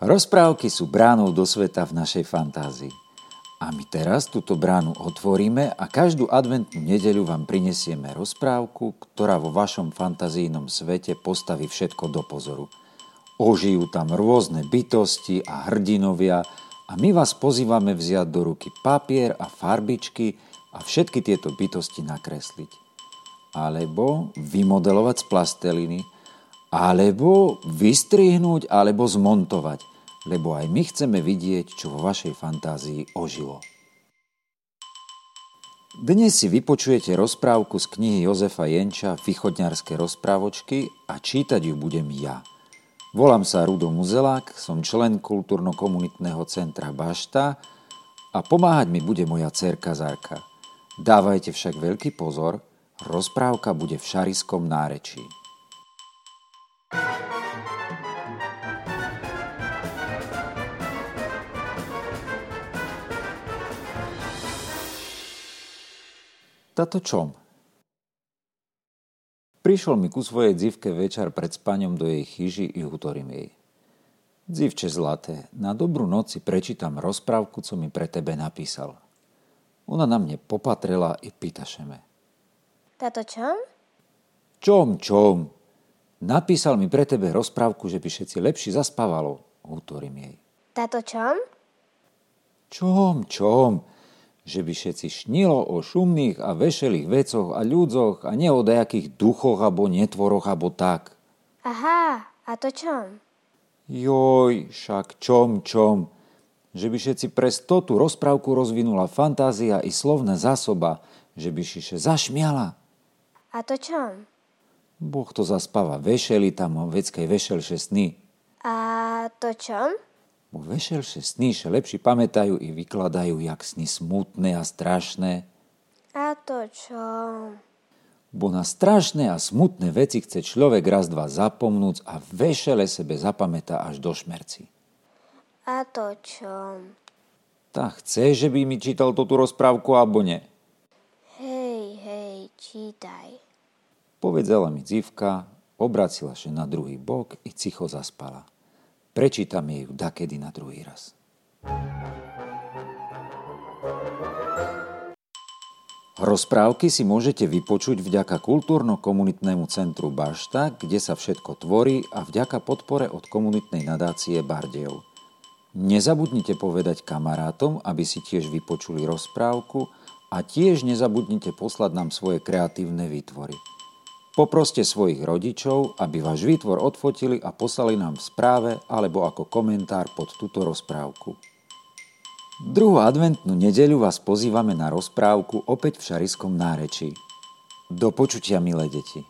Rozprávky sú bránou do sveta v našej fantázii. A my teraz túto bránu otvoríme a každú adventnú nedeľu vám prinesieme rozprávku, ktorá vo vašom fantazijnom svete postaví všetko do pozoru. Ožijú tam rôzne bytosti a hrdinovia a my vás pozývame vziať do ruky papier a farbičky a všetky tieto bytosti nakresliť. Alebo vymodelovať z plasteliny, alebo vystrihnúť, alebo zmontovať, lebo aj my chceme vidieť, čo vo vašej fantázii ožilo. Dnes si vypočujete rozprávku z knihy Jozefa Jenča Východňarské rozprávočky a čítať ju budem ja. Volám sa Rudo Muzelák, som člen kultúrno-komunitného centra Bašta a pomáhať mi bude moja cerka Zarka. Dávajte však veľký pozor, rozprávka bude v šariskom nárečí. Tato čom? Prišiel mi ku svojej dzivke večer pred spaním do jej chyži i hutorím jej. Dzivče zlaté, na dobrú noci prečítam rozprávku, co mi pre tebe napísal. Ona na mne popatrela i pýtašeme. Tato čom? Čom, čom? Napísal mi pre tebe rozprávku, že by všetci lepší zaspávalo, hutorím jej. Tato čom? Čom, čom? Že by všetci šnilo o šumných a vešelých vecoch a ľudzoch a nejakých duchoch alebo netvoroch alebo tak. Aha, a to čom? Joj, však čom, čom. Že by všetci pre stotu rozprávku rozvinula fantázia i slovná zásoba, že by šiše zašmiala. A to čom? Boh to zaspáva vešeli tam o veckej vešelšie sny. A to čom? Bo vešelšie sny lepší pamätajú i vykladajú, jak sny smutné a strašné. A to čo? Bo na strašné a smutné veci chce človek raz dva zapomnúť a vešele sebe zapamätá až do šmerci. A to čo? Tak chce, že by mi čítal tú rozprávku, alebo nie? Hej, hej, čítaj. Povedzala mi dzivka, obracila sa na druhý bok i cicho zaspala. Prečítam jej ju dakedy na druhý raz. Rozprávky si môžete vypočuť vďaka kultúrno-komunitnému centru Bašta, kde sa všetko tvorí a vďaka podpore od komunitnej nadácie Bardejov. Nezabudnite povedať kamarátom, aby si tiež vypočuli rozprávku a tiež nezabudnite poslať nám svoje kreatívne výtvory. Poproste svojich rodičov, aby váš výtvor odfotili a poslali nám v správe alebo ako komentár pod túto rozprávku. Druhú adventnú nedeľu vás pozývame na rozprávku opäť v šariskom nárečí. Do počutia, milé deti.